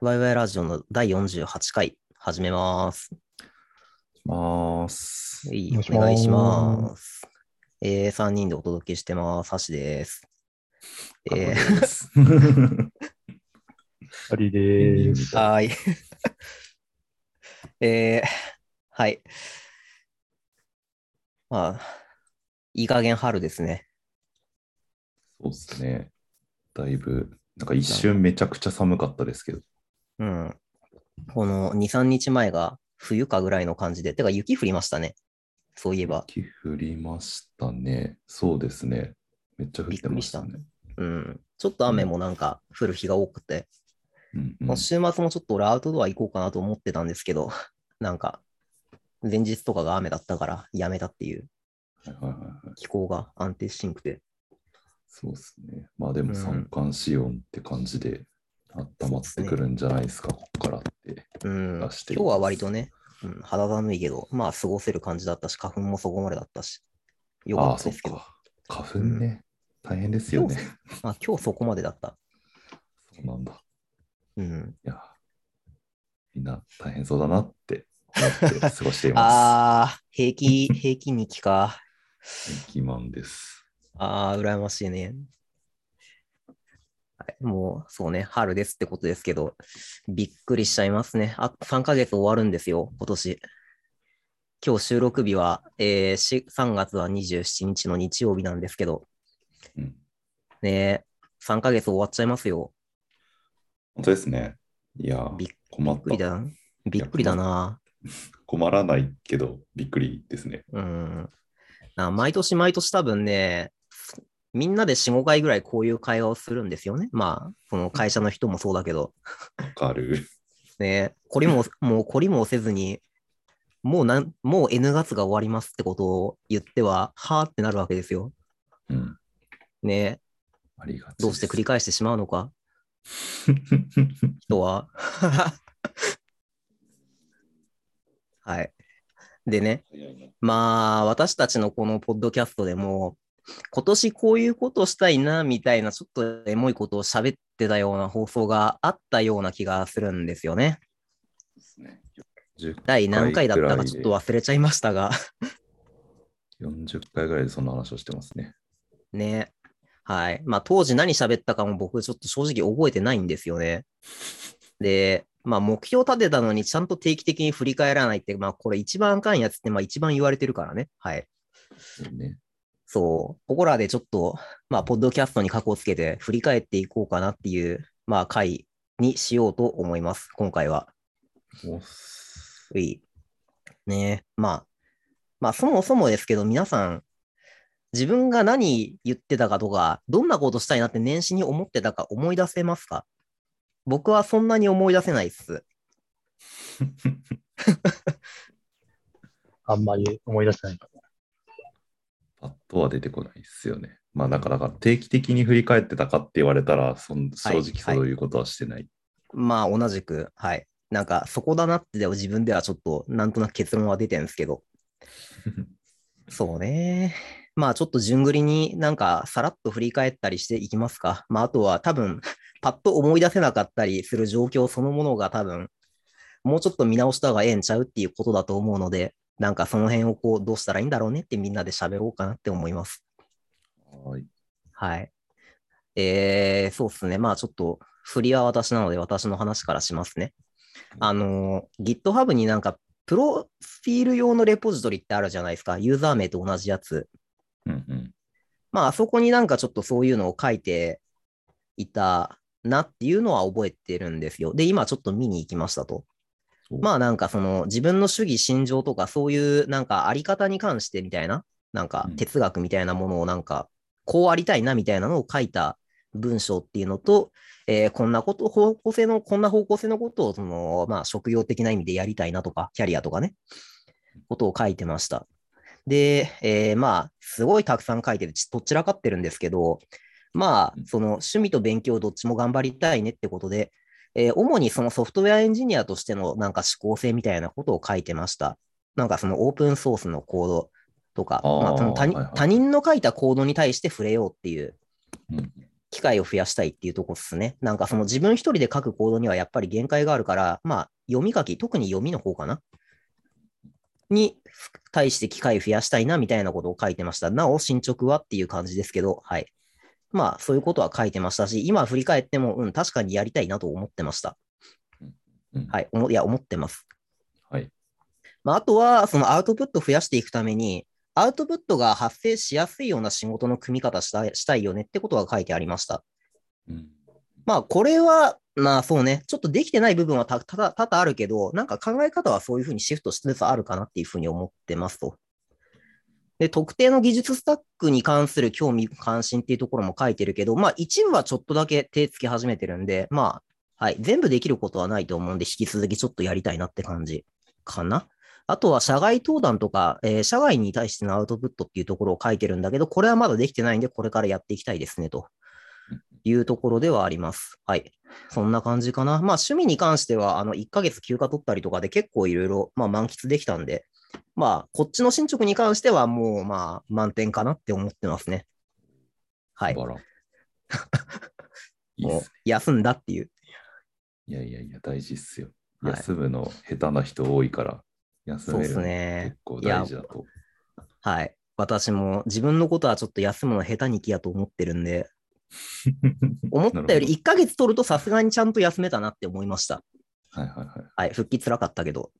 ワイワイラジオの第48回始めます。ます。はい、お願いしお願いしまます。えー、3人でお届けしてます。ハシです。えー、です。ありでー、す。はーい。えー、はい。まあ、いい加減春ですね。そうですね。だいぶ、なんか一瞬めちゃくちゃ寒かったですけど。うん。この2、3日前が冬かぐらいの感じで、てか雪降りましたね。そういえば。雪降りましたね。そうですね。めっちゃ降ってましたね。うん。ちょっと雨もなんか降る日が多くて、うんうんまあ週末もちょっと俺アウトドア行こうかなと思ってたんですけど、なんか、前日とかが雨だったからやめたっていう気候が安定しんくて。そうですね。まあでもうん三寒四温って感じで温まってくるんじゃないですか、ここからって。うん。今日は割とね、うん、肌寒いけど、まあ過ごせる感じだったし、花粉もそこまでだったし、よかああ、ったですけど、そっか。花粉ね。大変ですよね。まあ今日そこまでだった。そうなんだ。うん。いや、みんな大変そうだなって思って 過ごしていまああ、平気、平気日記か。す。キマンです。ああ、羨ましいね。はい、もう、そうね、春ですってことですけど、びっくりしちゃいますね。あと3ヶ月終わるんですよ、今年。今日収録日は、えーし3月は27日の日曜日なんですけど、うん。ね3ヶ月終わっちゃいますよ。本当ですね。いやびっ、困っびっくりだた。な。びっくりだな。困らないけど、びっくりですね。うん。な毎年毎年多分ね、みんなで4、5回ぐらいこういう会話をするんですよね。まあ、その会社の人もそうだけど。わかる。ね、こりも、もうこりもせずに、もうなん、もう N 月が終わりますってことを言っては、はーってなるわけですよ。うん。ね、ありがちどうして繰り返返してしまうのか、人は。はい。でね、まあ、私たちのこのポッドキャストでも、今年こういうことしたいな、みたいな、ちょっとエモいことを喋ってたような放送があったような気がするんですよね。第何回だったかちょっと忘れちゃいましたが。40回ぐらいでそんな話をしてますね。ね。はい。まあ当時何喋ったかも僕ちょっと正直覚えてないんですよね。で、まあ目標立てたのにちゃんと定期的に振り返らないって、まあこれ一番あかんやつってまあ一番言われてるからね。はい。ね。そう。ここらでちょっと、まあポッドキャストに過去をつけて振り返っていこうかなっていう、まあ回にしようと思います。今回は。おっすうい。ねまあ、まあそもそもですけど、皆さん、自分が何言ってたかとか、どんなことしたいなって年始に思ってたか思い出せますか？僕はそんなに思い出せないっす。あんまり思い出せないかパッとは出てこないですよね。まあ、だから、定期的に振り返ってたかって言われたら、そん正直そういうことはしてない。まあ同じく、はい。なんかそこだなって自分ではちょっとなんとなく結論は出てるんですけど、そうね。まあちょっと順繰りになんかさらっと振り返ったりしていきますか。まああとは多分パッと思い出せなかったりする状況そのものが多分もうちょっと見直した方がええんちゃうっていうことだと思うので、なんかその辺をこうどうしたらいいんだろうねってみんなで喋ろうかなって思います。はい。はい。えー、そうっすね。まあちょっと振りは私なので私の話からしますね。あの、GitHub になんかプロフィール用のレポジトリってあるじゃないですか。ユーザー名と同じやつ。うんうん。まああそこになんかちょっとそういうのを書いていたなっていうのは覚えてるんですよ。で、今ちょっと見に行きましたと。まあなんかその自分の主義心情とかそういうなんかあり方に関してみたいな、なんかうん。哲学みたいなものをなんかこうありたいなみたいなのを書いた文章っていうのと、えーこんなこと、方向性の、こんな方向性のことをその、まあ職業的な意味でやりたいなとか、キャリアとかね、ことを書いてました。で、えーまあすごいたくさん書いてて、ちどちらかってるんですけど、まあうん。その趣味と勉強どっちも頑張りたいねってことで、えー主にそのソフトウェアエンジニアとしてのなんか思考性みたいなことを書いてました。なんかそのオープンソースのコードとか、あーまあ、その他人はいはい他人の書いたコードに対して触れようっていう機会を増やしたいっていうとこですね。なんかその自分一人で書くコードにはやっぱり限界があるから、まあ読み書き、特に読みの方かな？に対して機会を増やしたいなみたいなことを書いてました。なお進捗は？っていう感じですけど、はい。まあそういうことは書いてましたし、今振り返っても、うん、確かにやりたいなと思ってました。うんはい。おもいや、思ってます。はい。まあ、あとは、そのアウトプットを増やしていくために、アウトプットが発生しやすいような仕事の組み方したいしたいよねってことが書いてありました。うんまあ、これは、まあそうね、ちょっとできてない部分はたただ多々あるけど、なんか考え方はそういうふうにシフトしつつあるかなっていうふうに思ってますと。で、特定の技術スタックに関する興味関心っていうところも書いてるけど、まあ一部はちょっとだけ手つけ始めてるんで、まあ、はい、全部できることはないと思うんで、引き続きちょっとやりたいなって感じかな。あとは社外登壇とか、えー社外に対してのアウトプットっていうところを書いてるんだけど、これはまだできてないんで、これからやっていきたいですね、というところではあります。はい。そんな感じかな。まあ趣味に関しては、あの、1ヶ月休暇取ったりとかで結構いろいろ、まあ満喫できたんで、まあ、こっちの進捗に関してはもう、まあ、満点かなって思ってますね。はい。もう。休んだっていう。いやいやいや、大事っすよ。はい休むの下手な人多いから、休そうっすめるのね結。構大事だと。はい。私も自分のことはちょっと休むの下手にきやと思ってるんで、思ったよりなる1ヶ月取るとさすがにちゃんと休めたなって思いました。はいはいはい。はい。復帰つらかったけど。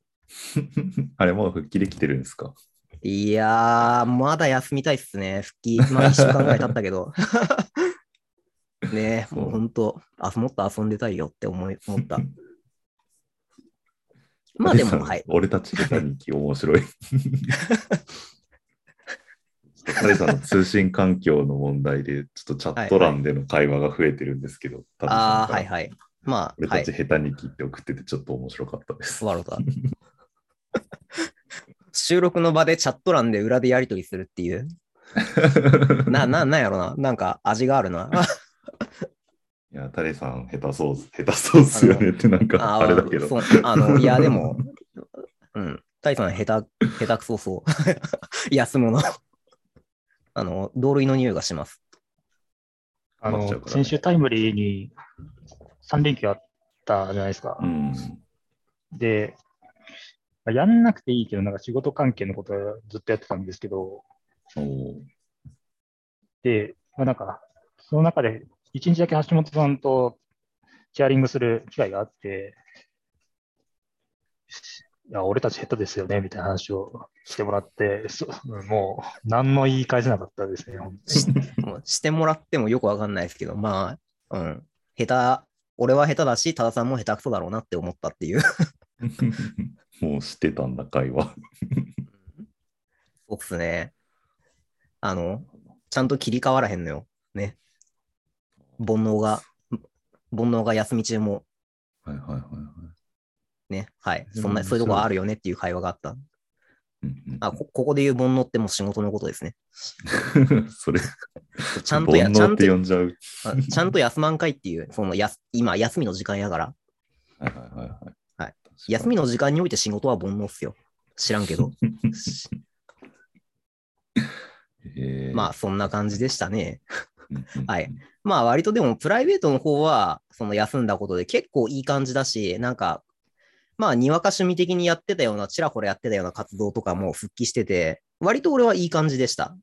あれ、もう復帰できてるんですか？いやー、まだ休みたいっすね。復帰、まあ1週間ぐらい経ったけど。ねえ、もう本当、あ、もっと遊んでたいよって思い思った。まあでも、はい。俺たち下手にき面白い。カレさんの通信環境の問題で、ちょっとチャット欄での会話が増えてるんですけど、タビさんああ、はいはい。まあ、はい俺たち。下手に切って送っててちょっと面白かったです。わろた。収録の場でチャット欄で裏でやり取りするっていう？な、な、なんやろな。なんか味があるな。いや、タレさん、下手そう、下手そうっすよねってなんかあれだけど。あの、いや、でも、うん。タイさん、下手、下手くそそう。休むの。あの、同類の匂いがします。あの、ね先週タイムリーに3連休あったじゃないですかう。ん。で、まあやんなくていいけど、なんか仕事関係のことはずっとやってたんですけど、で、まあ、なんか、その中で一日だけ橋本さんとチェアリングする機会があって、いや、俺たち下手ですよね、みたいな話をしてもらって、そもう何も言い返せなかったですね、本当に。してもらってもよくわかんないですけど、まあ、うん。下手、俺は下手だし、多田さんも下手くそだろうなって思ったっていう。もうしてたんだ、会話。そうっすね。あの、ちゃんと切り替わらへんのよ。ね。煩悩が、煩悩が休み中もはいはいはいはい。ね。はい。うんそんな、そういうとこあるよねっていう会話があった。うんうんあ、こここで言う煩悩ってもう仕事のことですね。それ、ちゃんとや、ちゃんとて呼んじゃう。あちゃんと休まんかいっていう、そのやす、今、休みの時間やから、はいはい。はい休みの時間において仕事は煩悩っすよ。知らんけど。えーまあ、そんな感じでしたね。はい。まあ、割とでも、プライベートの方は、その休んだことで結構いい感じだし、なんか、まあ、にわか趣味的にやってたような、ちらほらやってたような活動とかも復帰してて、割と俺はいい感じでした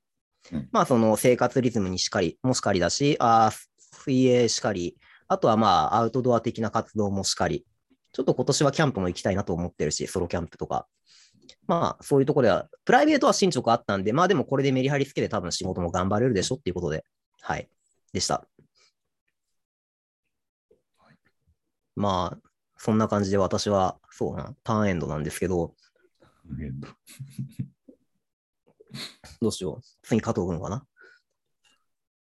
うん。まあ、その生活リズムにしかり、もしかりだし、あー水泳しかり、あとはまあ、アウトドア的な活動もしかり、ちょっと今年はキャンプも行きたいなと思ってるし、ソロキャンプとか。まあ、そういうところでは、プライベートは進捗あったんで、まあでもこれでメリハリつけて多分仕事も頑張れるでしょっていうことで、はい、でした。まあ、そんな感じで私は、そうな、ターンエンドなんですけど、えっとどうしよう。次加藤君かな？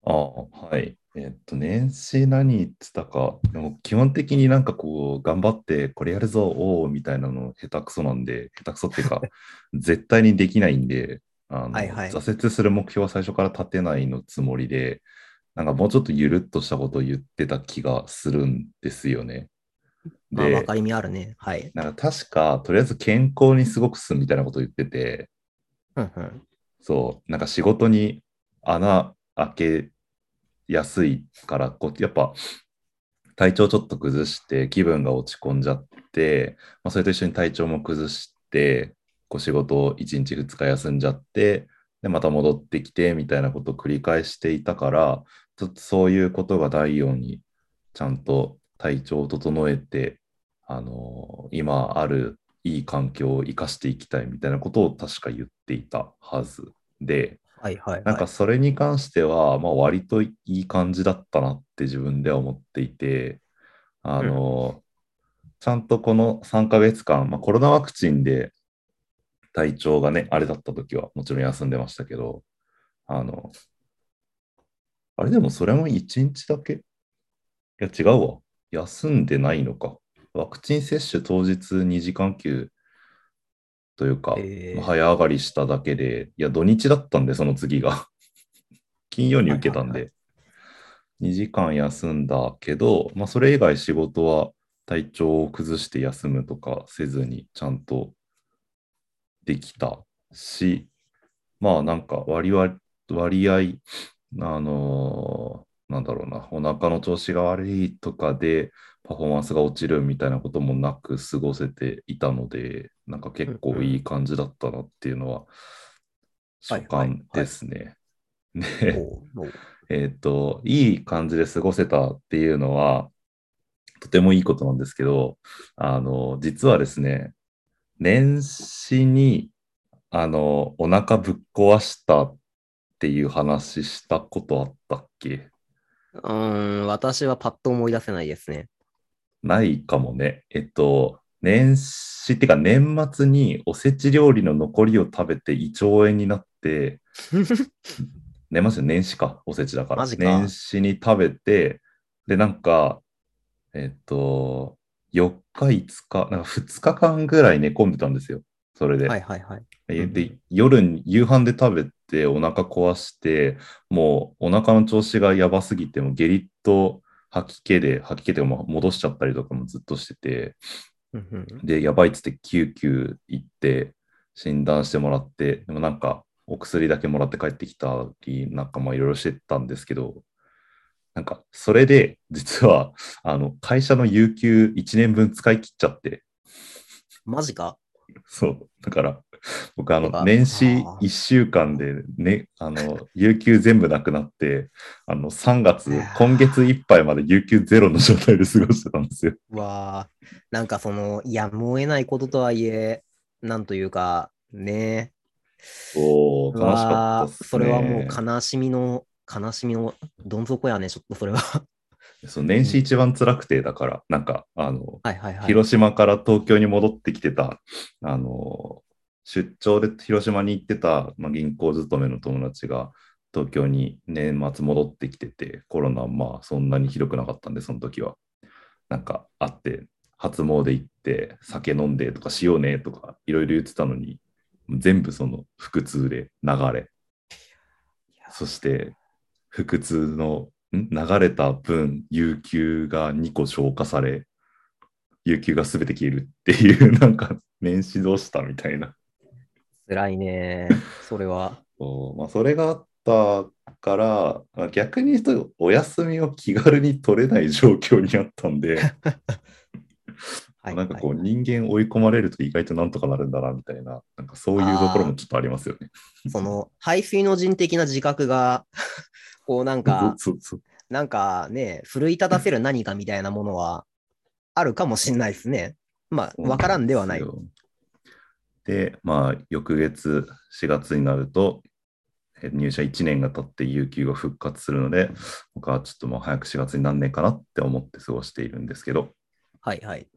ああ、はい。えっと、年始何言ってたか、でも基本的になんかこう、頑張ってこれやるぞ、おおみたいなの下手くそなんで、下手くそっていうか、絶対にできないんで、あのはいはい挫折する目標は最初から立てないのつもりで、なんかもうちょっとゆるっとしたことを言ってた気がするんですよね。まあ、で、わかりみあるね。はい。なんか確か、とりあえず健康にすごく進むみたいなことを言ってて、うんうん。そう、なんか仕事に穴開けやすいから、こやっぱ体調ちょっと崩して気分が落ち込んじゃって、まあ、それと一緒に体調も崩して、こう仕事を1日2日休んじゃって、で、また戻ってきてみたいなことを繰り返していたから、ちょっとそういうことがないように、ちゃんと体調を整えて、あの今あるいい環境を生かしていきたいみたいなことを確か言っていたはずで、はいはい、はい。なんかそれに関しては、まあ、割といい感じだったなって自分では思っていて、あの、ちゃんとこの3ヶ月間、まあ、コロナワクチンで体調がね、あれだった時はもちろん休んでましたけど、あの、あれでもそれも1日だけ？いや違うわ。休んでないのか。ワクチン接種当日2時間休というか、えー。まあ早上がりしただけで、いや、土日だったんで、その次が。金曜に受けたんで、2時間休んだけど、まあ、それ以外仕事は体調を崩して休むとかせずにちゃんとできたし、まあなんか割合、割合、あのーなんだろうな、お腹の調子が悪いとかでパフォーマンスが落ちるみたいなこともなく過ごせていたので、なんか結構いい感じだったなっていうのは、はい所はい。感ですね。で、えっと、いい感じで過ごせたっていうのは、とてもいいことなんですけど、あの、実はですね、年始に、あの、お腹ぶっ壊したっていう話したことあったっけ？うーん、私はパッと思い出せないですね。ないかもね。えっと、年始ってか年末におせち料理の残りを食べて胃腸炎になって、年末年始か、おせちだから。年始に食べて、で、なんか、えっと、4日、5日、なんか2日間ぐらい寝込んでたんですよ。それで。はいはいはい。えで、夜に、夕飯で食べてお腹壊して、もうお腹の調子がやばすぎて、もう下痢と吐き気で、吐き気でも戻しちゃったりとかもずっとしてて、で、やばいっつって救急行って診断してもらって、でもなんかお薬だけもらって帰ってきたり、なんかまあいろいろしてたんですけど、なんかそれで実はあの会社の有給1年分使い切っちゃって、マジか？そう、だから僕あの年始あー1週間でね、あの有給全部なくなって、あの3月今月いっぱいまで有給ゼロの状態で過ごしてたんですよ。うわあなんかその、やむを得ないこととはいえ、なんというか、ねそう、う悲しかったね。それはもう悲しみの、悲しみのどん底やね、ちょっとそれは。そう年始一番辛くて、だから、なんか、あの、はいはいはい。広島から東京に戻ってきてた、あの、出張で広島に行ってた、まあ、銀行勤めの友達が、東京に年末戻ってきてて、コロナ、まあ、そんなにひどくなかったんで、その時は。なんか、あって、初詣行って、酒飲んでとかしようねとか、いろいろ言ってたのに、全部その腹痛で流れ、そして、腹痛のん流れた分、有給が2個消化され、有給がすべて消えるっていう、なんか、年始どうしたみたいな。辛いね、それは。そうまあ、それがあったから、まあ逆に言うと、お休みを気軽に取れない状況にあったんで、はいなんかこう、はい人間追い込まれると意外となんとかなるんだな、みたいな、なんかそういうところもちょっとありますよね。その、排水の人的な自覚が、こうなんか、そうそうなんかね、奮い立たせる何かみたいなものはあるかもしれないですね。まあ、わからんではない。でまあ、翌月4月になると、え入社1年が経って有給が復活するので、僕はちょっともう早く4月になんねえかなって思って過ごしているんですけど、はいはい。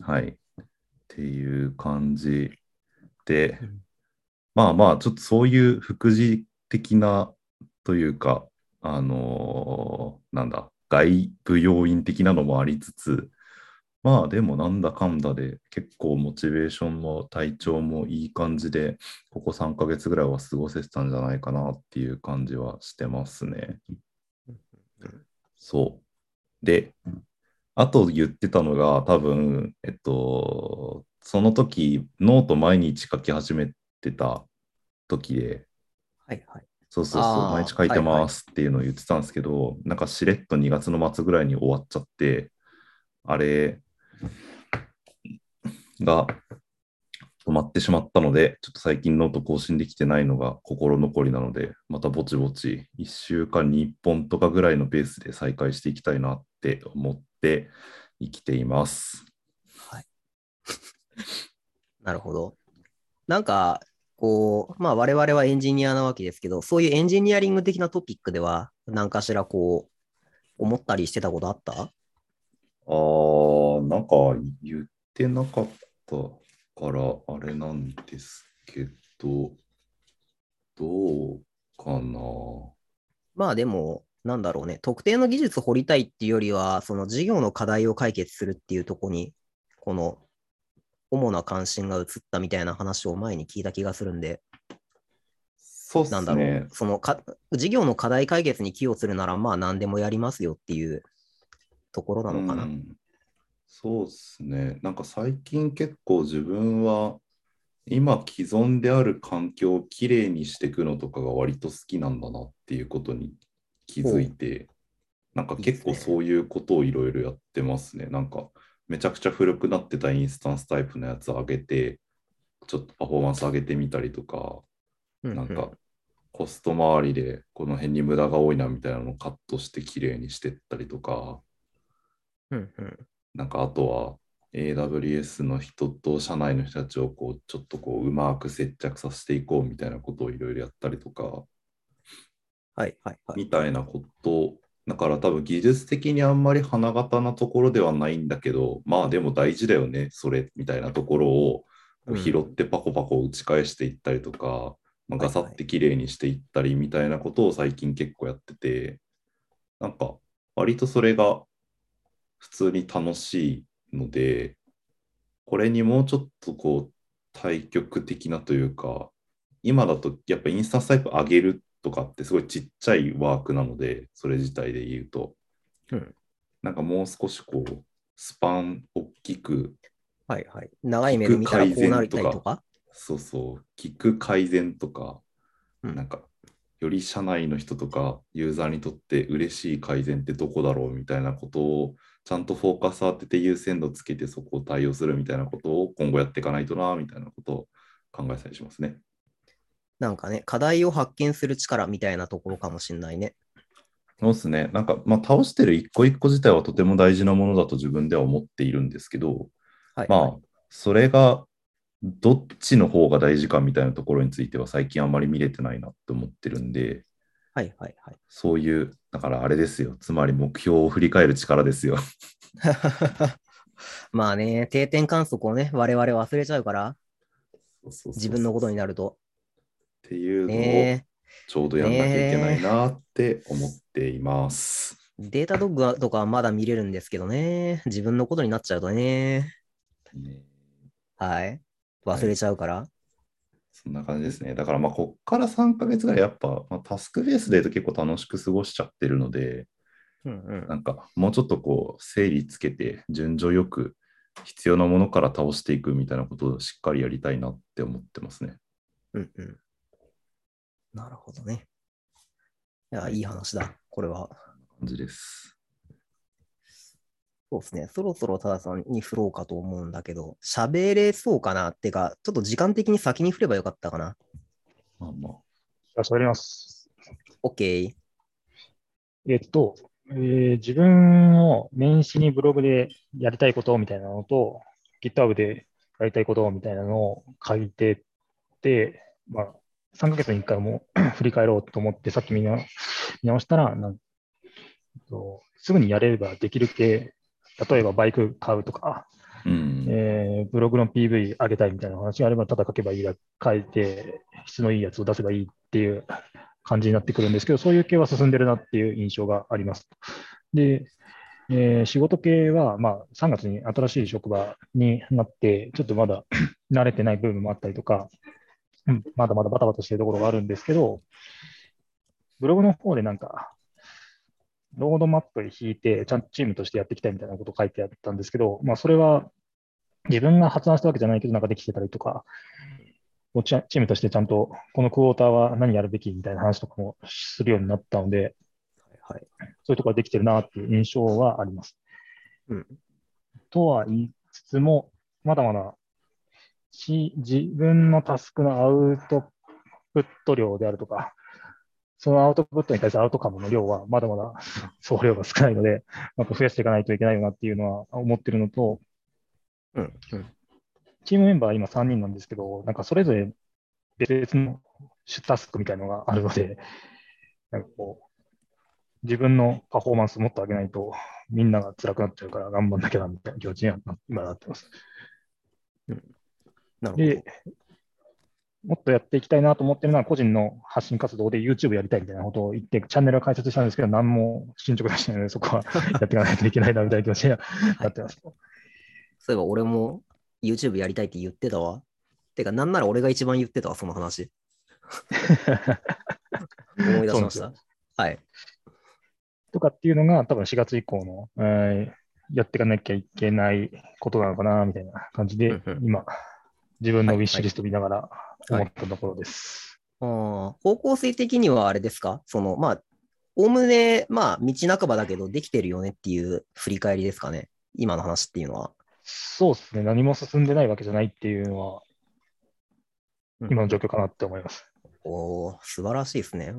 はい。っていう感じでうん、まあまあ、ちょっとそういう副次的なというか、あのーなんだ、外部要因的なのもありつつ、まあでもなんだかんだで結構モチベーションも体調もいい感じで、ここ3ヶ月ぐらいは過ごせてたんじゃないかなっていう感じはしてますね。そう。で、あと言ってたのが多分、えっと、その時ノート毎日書き始めてた時で、はいはい。そうそうそう、毎日書いてますっていうのを言ってたんですけど、なんかしれっと2月の末ぐらいに終わっちゃって、あれが止まってしまったので、ちょっと最近ノート更新できてないのが心残りなので、またぼちぼち1週間に1本とかぐらいのペースで再開していきたいなって思って生きています。なるほど。なんか、こう、まあ我々はエンジニアなわけですけど、そういうエンジニアリング的なトピックでは、何かしらこう、思ったりしてたことあった？あー、なんか言ってなかったから、あれなんですけど、どうかな？まあでも、なんだろうね、特定の技術掘りたいっていうよりは、その事業の課題を解決するっていうところに、この主な関心が移ったみたいな話を前に聞いた気がするんで、そうっなんだろすねう、。そのか事業の課題解決に寄与するなら、まあ何でもやりますよっていうところなのかな。うんそうですね。なんか最近結構自分は今既存である環境をきれいにしていくのとかが割と好きなんだなっていうことに気づいて、なんか結構そういうことをいろいろやってますね。なんかめちゃくちゃ古くなってたインスタンスタイプのやつを上げて、ちょっとパフォーマンス上げてみたりとか、うんうん。なんかコスト周りでこの辺に無駄が多いなみたいなのをカットしてきれいにしてったりとか、うんうん。なんかあとは AWS の人と社内の人たちをこうちょっとこううまく接着させていこうみたいなことをいろいろやったりとか、はいはいはい。みたいなこと、だから多分技術的にあんまり花形なところではないんだけど、まあでも大事だよね、それみたいなところを拾ってパコパコ打ち返していったりとか、まあ、はいはい。ガサってきれいにしていったりみたいなことを最近結構やってて、なんか割とそれが普通に楽しいので、これにもうちょっとこう対極的なというか、今だとやっぱインスタンスタイプ上げるとかってすごいちっちゃいワークなので、それ自体で言うと、うんなんかもう少しこう、スパン大きく、はいはい。長い目で見たらこうなりたいとか？そうそう、聞く改善とか、うんなんか、より社内の人とかユーザーにとって嬉しい改善ってどこだろうみたいなことをちゃんとフォーカス当てて優先度つけてそこを対応するみたいなことを今後やっていかないとなみたいなことを考えたりしますね。なんかね、課題を発見する力みたいなところかもしれないね。そうですね。なんか、まあ、倒してる一個一個自体はとても大事なものだと自分では思っているんですけど、はい、まあ、それがどっちの方が大事かみたいなところについては最近あんまり見れてないなって思ってるんで、はいはいはい。そういう、だからあれですよ。つまり目標を振り返る力ですよ。まあね、定点観測をね、我々忘れちゃうから、自分のことにななると。っていうのをねちょうどやんなきゃいけないなって思っています。データドッグとかはまだ見れるんですけどね、自分のことになっちゃうとね、ねはい。忘れちゃうから。そんな感じですね。だからまあ、こっから3ヶ月ぐらいやっぱ、まあ、タスクベースで結構楽しく過ごしちゃってるので、うんうんなんかもうちょっとこう整理つけて順序よく必要なものから倒していくみたいなことをしっかりやりたいなって思ってますね。うんうん。なるほどね。いや、はいいい話だ。これは。感じです。そうですね。そろそろたださんに振ろうかと思うんだけど、喋れそうかな？ってか、ちょっと時間的に先に振ればよかったかな？まあまあ。じゃあ、喋ります。OK。えっと、えー自分を年始にブログでやりたいことみたいなのと、GitHub でやりたいことみたいなのを書いてって、まあ、3ヶ月に1回も 振り返ろうと思って、さっき見な見直したらすぐにやれればできる系、例えばバイク買うとか、うん。えーブログの PV 上げたいみたいな話があれば、ただ書けばいいや、書いて、質のいいやつを出せばいいっていう感じになってくるんですけど、そういう系は進んでるなっていう印象があります。で、えー仕事系は、まあ、3月に新しい職場になって、ちょっとまだ 慣れてない部分もあったりとか、うんまだまだバタバタしてるところがあるんですけど、ブログの方でなんか、ロードマップに引いて、ちゃんとチームとしてやっていきたいみたいなことを書いてあったんですけど、まあ、それは自分が発案したわけじゃないけど、なんかできてたりとか、チームとしてちゃんとこのクォーターは何やるべきみたいな話とかもするようになったので、はい。そういうところができてるなっていう印象はあります。うん。とは言いつつも、まだまだし自分のタスクのアウトプット量であるとか、そのアウトプットに対するアウトカムの量はまだまだ総量が少ないので、なんか増やしていかないといけないよなっていうのは思ってるのと、うん。うん。チームメンバー今3人なんですけど、なんかそれぞれ別々の主タスクみたいなのがあるので、なんかこう、自分のパフォーマンスもっと上げないと、みんなが辛くなっちゃうから頑張んなきゃなみたいな気持ちにはな今なってます。なるほど。で、もっとやっていきたいなと思ってるのは、個人の発信活動で YouTube やりたいみたいなことを言って、チャンネルを開設したんですけど、何も進捗出してないので、そこは やっていかないといけないなみたいな気持ちにはなってます。そういえば俺も YouTube やりたいって言ってたわ。てか、なんなら俺が一番言ってたわ、その話。思い出しました。はい。とかっていうのが、多分4月以降の、えーやっていかなきゃいけないことなのかな、みたいな感じで今、自分のはいウィッシュリスト見ながらはい思ったところです。あー方向性的にはあれですか？その、まあ、おおむね、まあ、道半ばだけど、できてるよねっていう振り返りですかね？今の話っていうのは。そうですね、何も進んでないわけじゃないっていうのは、うん今の状況かなって思います。おー素晴らしいですね。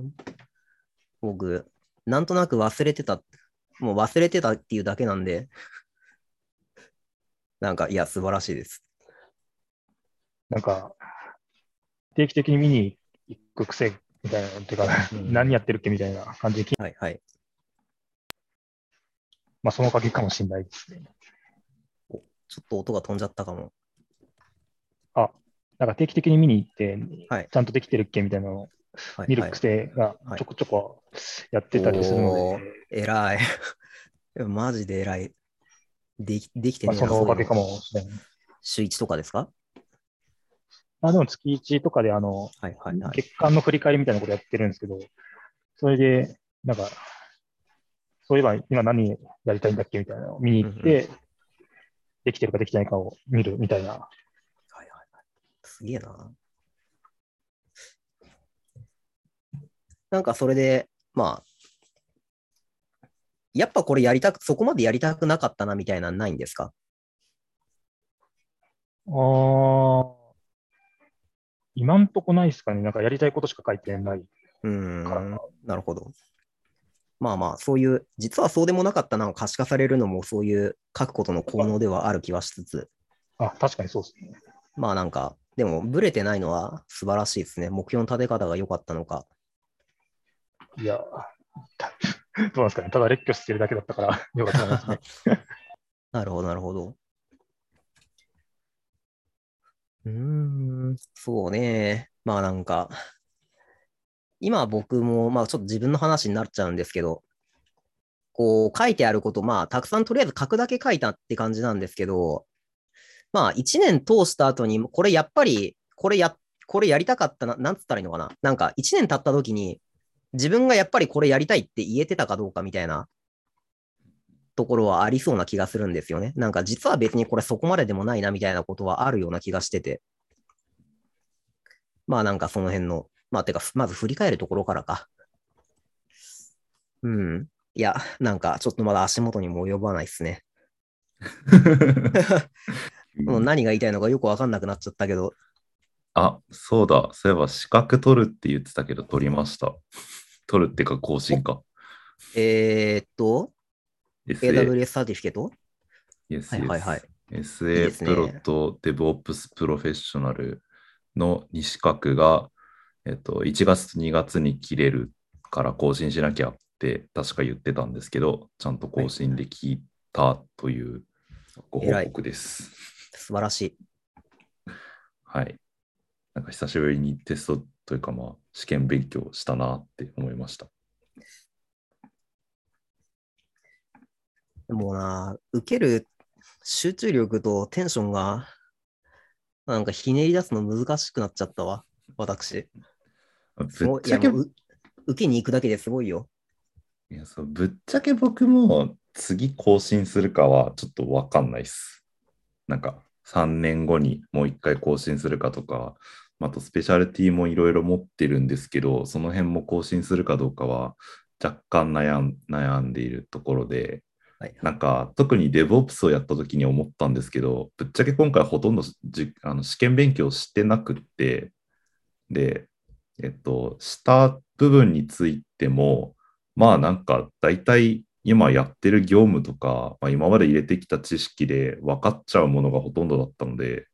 僕、なんとなく忘れてた、もう忘れてたっていうだけなんで、なんか、いや、素晴らしいです。なんか、定期的に見に行く癖みたいなのってか、うん何やってるっけみたいな感じで、はいはい。まあ、そのおかげかもしれないですね。ちょっと音が飛んじゃったかも。なんか定期的に見に行って、はいちゃんとできてるっけみたいなのをはい、見るはい。癖がちょこちょこやってたりするので、おー偉い。いやマジで偉い。できできてまあ、ねえなそのおかげかもしれない。週1とかですか？まあ、でも月1とかで、あの、はいはいはい。月間の振り返りみたいなことやってるんですけど、それで、なんか、そういえば今何やりたいんだっけみたいなのを見に行って、できてるかできてないかを見るみたいな。はいはいはい。すげえな。なんかそれで、まあ、やっぱこれやりたく、そこまでやりたくなかったなみたいなのないんですか？あー今んとこないですかね。なんかやりたいことしか書いてない。うん、なるほど。まあまあ、そういう、実はそうでもなかったなの可視化されるのも、そういう書くことの効能ではある気はしつつ、あ、確かにそうですね。まあなんか、でも、ブレてないのは素晴らしいですね。目標の立て方が良かったのか。いや、た どうなんですかね。ただ列挙してるだけだったから、よかったですね。なるほど、なるほど。うーん、そうね。まあなんか、今僕も、まあちょっと自分の話になっちゃうんですけど、こう書いてあること、まあたくさんとりあえず書くだけ書いたって感じなんですけど、まあ1年通した後に、これやっぱり、これや、これやりたかったな、なんつったらいいのかな。なんか1年経った時に、自分がやっぱりこれやりたいって言えてたかどうかみたいなところはありそうな気がするんですよね。なんか実は別にこれそこまででもないなみたいなことはあるような気がしてて。まあなんかその辺の、まあてかまず振り返るところからか。うん。いや、なんかちょっとまだ足元にも及ばないですね。もう何が言いたいのかよくわかんなくなっちゃったけど。あ、そうだ。そういえば資格取るって言ってたけど取りました。取るってか更新か。えー、っと、AWS サーティフィケット？Yes, はいはいはい。SA プロと DevOps プロフェッショナルの2資格が、えっと、1月と2月に切れるから更新しなきゃって確か言ってたんですけど、ちゃんと更新できたというご報告です。素晴らしい。はい。なんか久しぶりにテストというか、まあ、試験勉強したなって思いました。でもな、受ける集中力とテンションが、なんかひねり出すの難しくなっちゃったわ、私。ぶっちゃけ受けに行くだけですごいよ。いやそうぶっちゃけ僕も次更新するかはちょっとわかんないっす。なんか3年後にもう一回更新するかとか、あとスペシャルティもいろいろ持ってるんですけど、その辺も更新するかどうかは若干悩ん悩んでいるところで、はいなんか特に DevOps をやった時に思ったんですけど、ぶっちゃけ今回ほとんどじあの試験勉強してなくって、で、えっと、した部分についても、まあなんか大体今やってる業務とか、まあ、今まで入れてきた知識で分かっちゃうものがほとんどだったので、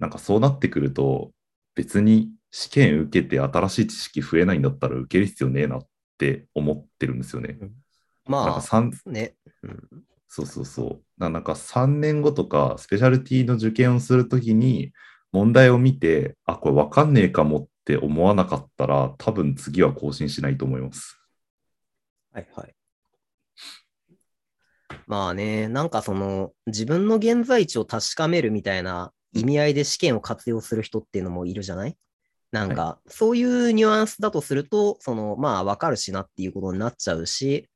なんかそうなってくると、別に試験受けて新しい知識増えないんだったら受ける必要ねえなって思ってるんですよね。なんまか三あ、ね。うんそうそうそう。ななんか3年後とか、スペシャルティの受験をするときに、問題を見て、あ、これ分かんねえかもって思わなかったら、多分次は更新しないと思います。はいはい。まあね、なんかその自分の現在地を確かめるみたいな意味合いで試験を活用する人っていうのもいるじゃない？なんか、そういうニュアンスだとすると、そのまあわかるしなっていうことになっちゃうし、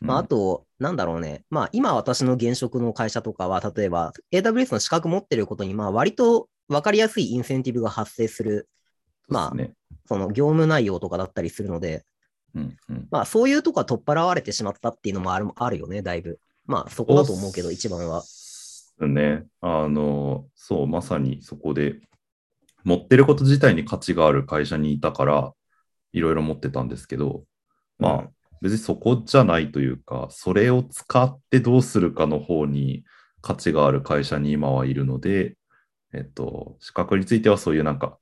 まあ、あうんと、なんだろうね。まあ、今私の現職の会社とかは、例えば AWS の資格持ってることに、まあ、割と分かりやすいインセンティブが発生する、まあその業務内容とかだったりするので、うんうんまあ、そういうとこは取っ払われてしまったっていうのもあるあるよね、だいぶ。まあ、そこだと思うけど、一番は。ね。あの、そう、まさにそこで、持ってること自体に価値がある会社にいたから、いろいろ持ってたんですけど、まあ、別にそこじゃないというか、それを使ってどうするかの方に価値がある会社に今はいるので、えっと、資格についてはそういうなんか、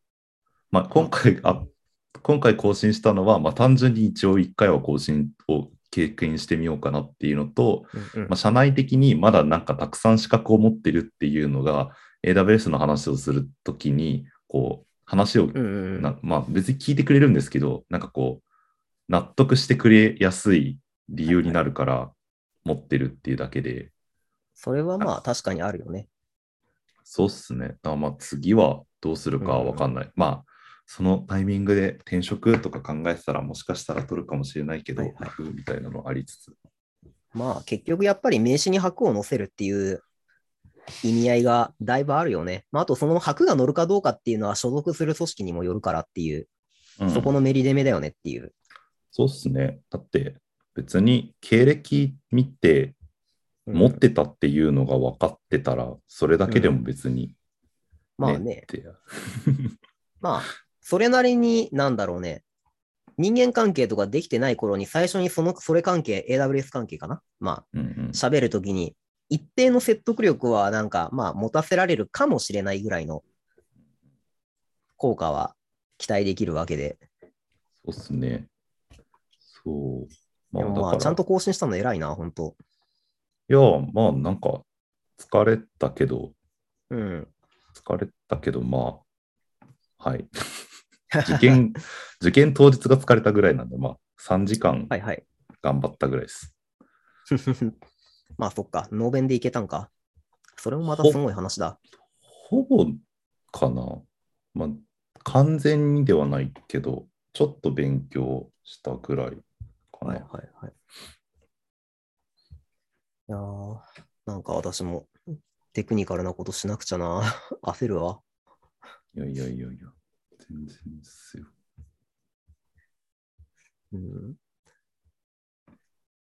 まあ、今回、あ今回更新したのは、まあ、単純に一応1回は更新を経験してみようかなっていうのと、うんうん。まあ、社内的にまだなんかたくさん資格を持ってるっていうのが、AWS の話をするときに、こう、話をうんうんまあ別に聞いてくれるんですけど、なんかこう、納得してくれやすい理由になるから持ってるっていうだけで、それはまあ、確かにあるよね。そうっすね。だからまあ次はどうするかはわかんない。まあ、そのタイミングで転職とか考えてたら、もしかしたら取るかもしれないけど、はいはいみたいなのありつつ。まあ、結局やっぱり名刺に箔を載せるっていう意味合いがだいぶあるよね。まあ、あとその箔が乗るかどうかっていうのは所属する組織にもよるからっていう、うんそこのメリデメだよねっていう。そうっすね。だって別に経歴見てうん持ってたっていうのが分かってたら、それだけでも別に、まあね まあ、それなりになんだろうね。人間関係とかできてない頃に最初にその、それ関係、AWS 関係かな？まうんうんあ、喋るときに、一定の説得力はなんか、まあ、持たせられるかもしれないぐらいの効果は期待できるわけで。そうっすね。そう。まあ、まあ、ちゃんと更新したの偉いな、本当いや、まあ、なんか、疲れたけど、うん。疲れたけど、まあ、はい。受験、受験当日が疲れたぐらいなんで、まあ、3時間はいはい。頑張ったぐらいです。まあ、そっか。ノーベンでいけたんか。それもまたすごい話だ。ほぼかな。まあ、完全にではないけど、ちょっと勉強したぐらい。はいはいはい。いやー、なんか私もテクニカルなことしなくちゃな。焦るわ。いやいやいやいや、全然ですよ。うん、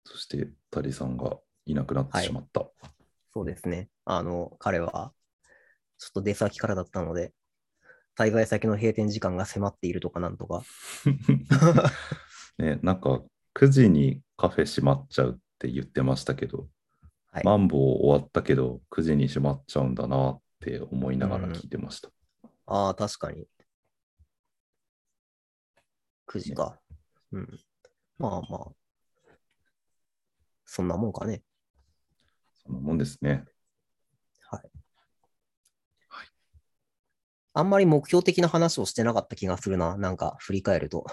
そして、タリさんがいなくなってしまった。そうですね。あの、彼は、ちょっと出先からだったので、滞在先の閉店時間が迫っているとかなんとか。ね、なんか、9時にカフェ閉まっちゃうって言ってましたけど、はいマンボウ終わったけど、9時に閉まっちゃうんだなって思いながら聞いてました。ああ、確かに。9時か。うん。まあまあ。そんなもんかね。そんなもんですね。はい。あんまり目標的な話をしてなかった気がするな。なんか振り返ると。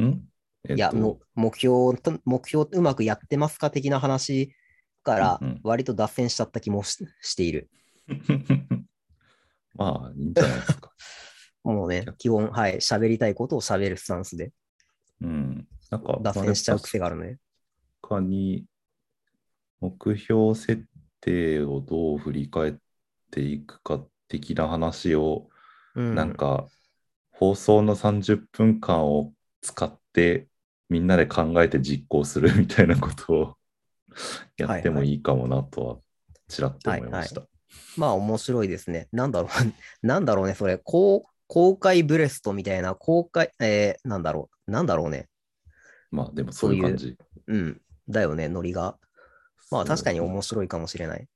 ん？えっといや、の目標と、目標うまくやってますか？的な話から割と脱線しちゃった気もししている。まあ、いいんじゃないですか。もうね、基本、はい、喋りたいことを喋るスタンスでうん。なんか、脱線しちゃう癖があるね。確かに、目標設定をどう振り返っていくか的な話を、うん、なんか、放送の30分間を使ってみんなで考えて実行するみたいなことをやってもいいかもなとはちらっと思いました。まあ面白いですね。なんだろう、なんだろうね、それ、公公開ブレストみたいな、公開、えー、なんだろう、なんだろうね。まあでもそういう感じ。うん、だよね、ノリが。まあ確かに面白いかもしれない。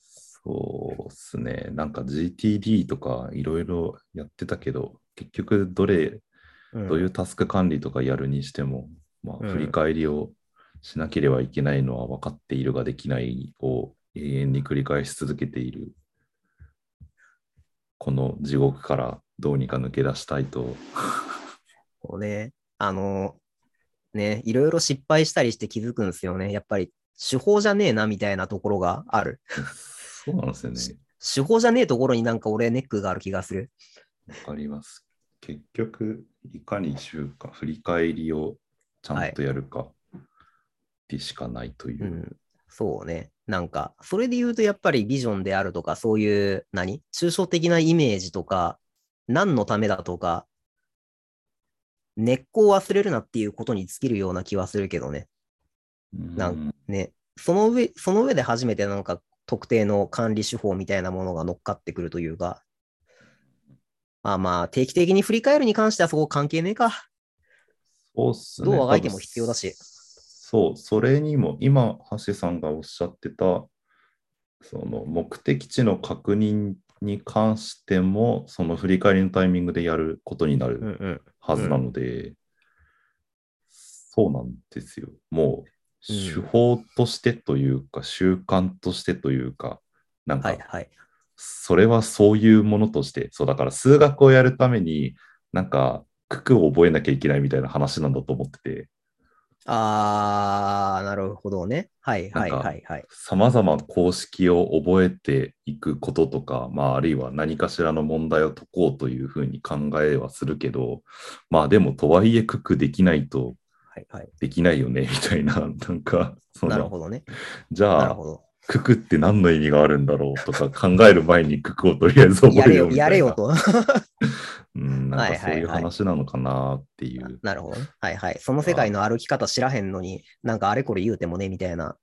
そうっすね。なんか GTD とかいろいろやってたけど、結局どれ、うん、どういうタスク管理とかやるにしても、まあうん振り返りをしなければいけないのは分かっているができないを永遠に繰り返し続けている。この地獄からどうにか抜け出したいと。こうね、あの、ね、いろいろ失敗したりして気づくんですよね。やっぱり手法じゃねえなみたいなところがある。そうなんですよね。手法じゃねえところになんか俺ネックがある気がする。わかります。結局、いかに週間、振り返りをちゃんとやるかでしかないというう。ん、そうね。なんか、それで言うとやっぱりビジョンであるとか、そういう、何？抽象的なイメージとか、何のためだとか、根っこを忘れるなっていうことに尽きるような気はするけどね。なんね。その上、その上で初めてなんか特定の管理手法みたいなものが乗っかってくるというか、まあまあ、定期的に振り返るに関してはそこ関係ねえか。そうっすね。どうあがいても必要だしそう、それにも、今、橋さんがおっしゃってた、その目的地の確認に関しても、その振り返りのタイミングでやることになるうんうん。はずなので、そうなんですよ。もう、うん手法としてというか、習慣としてというか、なんかはい、はい。それはそういうものとして、そうだから数学をやるために、なんか、九九を覚えなきゃいけないみたいな話なんだと思ってて、あー、なるほどね。はいはいはいはい。さまざま公式を覚えていくこととか、まあ、あるいは何かしらの問題を解こうというふうに考えはするけど、まあでも、とはいえ、九九できないとはいはい。できないよね、みたいな、なんか、そのなるほどね。じゃあなるほ、ど。九九って何の意味があるんだろうとか考える前に九九をとりあえず覚やれよ、うみたいな。やれよと。うん、なんかそういう話なのかなっていう。なるほどね。はいはい。その世界の歩き方知らへんのに、なんかあれこれ言うてもね、みたいな。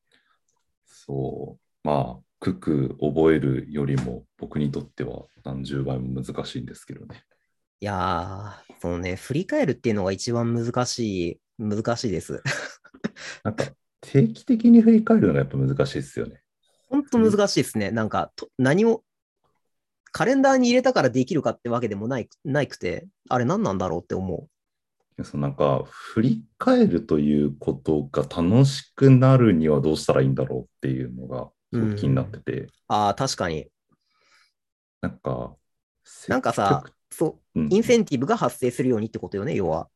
そう。まあ、九九覚えるよりも僕にとっては何十倍も難しいんですけどね。いやー、そのね、振り返るっていうのが一番難しい、難しいです。なんか定期的に振り返るのがやっぱ難しいですよね。ほんと難しいですね。なんかと、何を、カレンダーに入れたからできるかってわけでもないないくて、あれ何なんだろうって思そのなんか振り返るということが楽しくなるにはどうしたらいいんだろうっていうのが気になってて、う。ああ、確かに。なんか、なんかさそう、うんインセンティブが発生するようにってことよね、要は。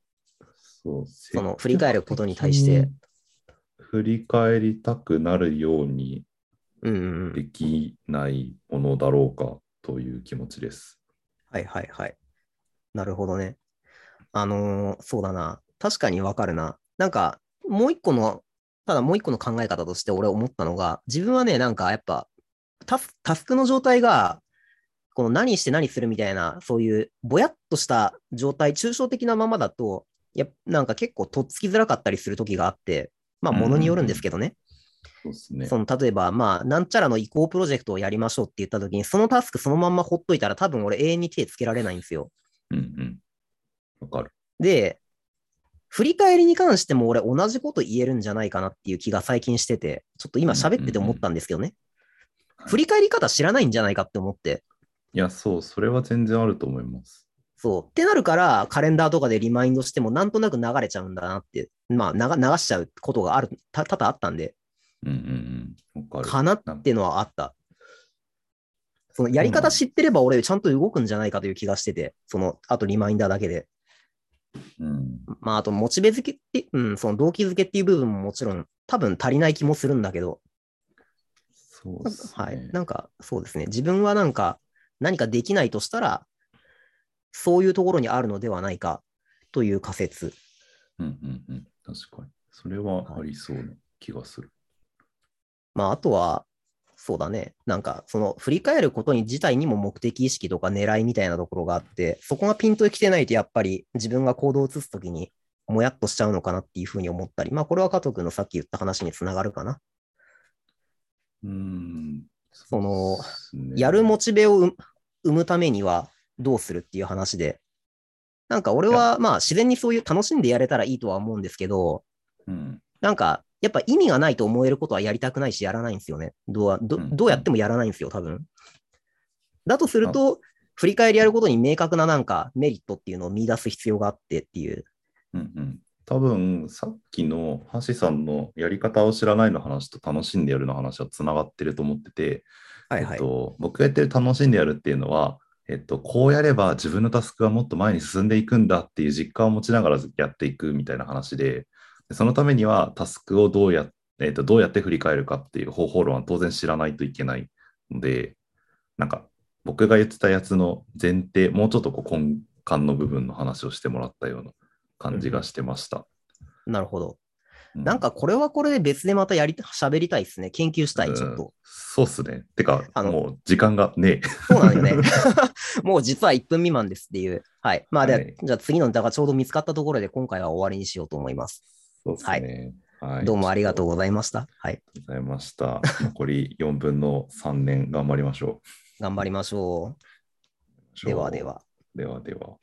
そうその振り返ることに対して。振り返りたくなるようにうんうんうん。できないものだろうかという気持ちです。はいはいはい。なるほどね。あのーそうだな。確かにわかるな。なんか、もう一個の、ただもう一個の考え方として俺思ったのが、自分はね、なんかやっぱ、タスタスクの状態が、この何して何するみたいな、そういうぼやっとした状態、抽象的なままだと、やっなんか結構とっつきづらかったりする時があって、まあ、ものによるんですけどね。そうですね。その例えば、まあ、なんちゃらの移行プロジェクトをやりましょうって言ったときに、そのタスクそのまんまほっといたら、多分俺永遠に手つけられないんですよ。うんうん。わかる。で、振り返りに関しても俺同じこと言えるんじゃないかなっていう気が最近してて、ちょっと今喋ってて思ったんですけどね。うん振り返り方知らないんじゃないかって思って。いや、そう、それは全然あると思います。そう。ってなるから、カレンダーとかでリマインドしてもなんとなく流れちゃうんだなって、まあ流流しちゃうことがある、た多々あったんで、うんうんうん。わかる。かなってのはあった。そのやり方知ってれば俺ちゃんと動くんじゃないかという気がしてて、その、あとリマインダーだけで。うん。まあ、あと、モチベ付けって、うん、その動機づけっていう部分ももちろん、多分足りない気もするんだけど、そうね。はい。なんか、そうですね。自分はなんか、何かできないとしたら、そういうところにあるのではないかという仮説。うんうんうん。確かに。それはありそうな気がする。まあ、あとは、そうだね。なんか、その振り返ることに自体にも目的意識とか狙いみたいなところがあって、そこがピンときてないと、やっぱり自分が行動を移すときに、もやっとしちゃうのかなっていうふうに思ったり、まあ、これは加藤君のさっき言った話につながるかな。うん。そのねやるモチベを生生むためにはどうするっていう話で、なんか俺はまあ自然にそういう楽しんでやれたらいいとは思うんですけど、うん。なんかやっぱ意味がないと思えることはやりたくないしやらないんですよね。どうはどうんどうやってもやらないんですよ、多分。だとすると、振り返りやることに明確ななんかメリットっていうのを見出す必要があってっていう。うんうん。多分、さっきの橋さんのやり方を知らないの話と楽しんでやるの話はつながってると思ってて、はいはい。えっと、僕が言ってる楽しんでやるっていうのは、えっと、こうやれば自分のタスクがもっと前に進んでいくんだっていう実感を持ちながらやっていくみたいな話で、でそのためにはタスクをどうや,、えっと、どうやって振り返るかっていう方法論は当然知らないといけないので、なんか僕が言ってたやつの前提、もうちょっとこう根幹の部分の話をしてもらったような感じがしてました。なるほど。うなんかこれはこれで別でまたやり、喋りたいですね。研究したい、ちょっうんと。そうっすね。てか、あのもう時間がねえ。そうなんよね。もう実は1分未満ですっていう。はい。まあで、はいじゃあ次の、だからちょうど見つかったところで今回は終わりにしようと思います。そうですね。はいどうもありがとううございました。はい。ございました。残り4分の3年頑張りましょ頑張りましょう。う。ではでは。ではでは。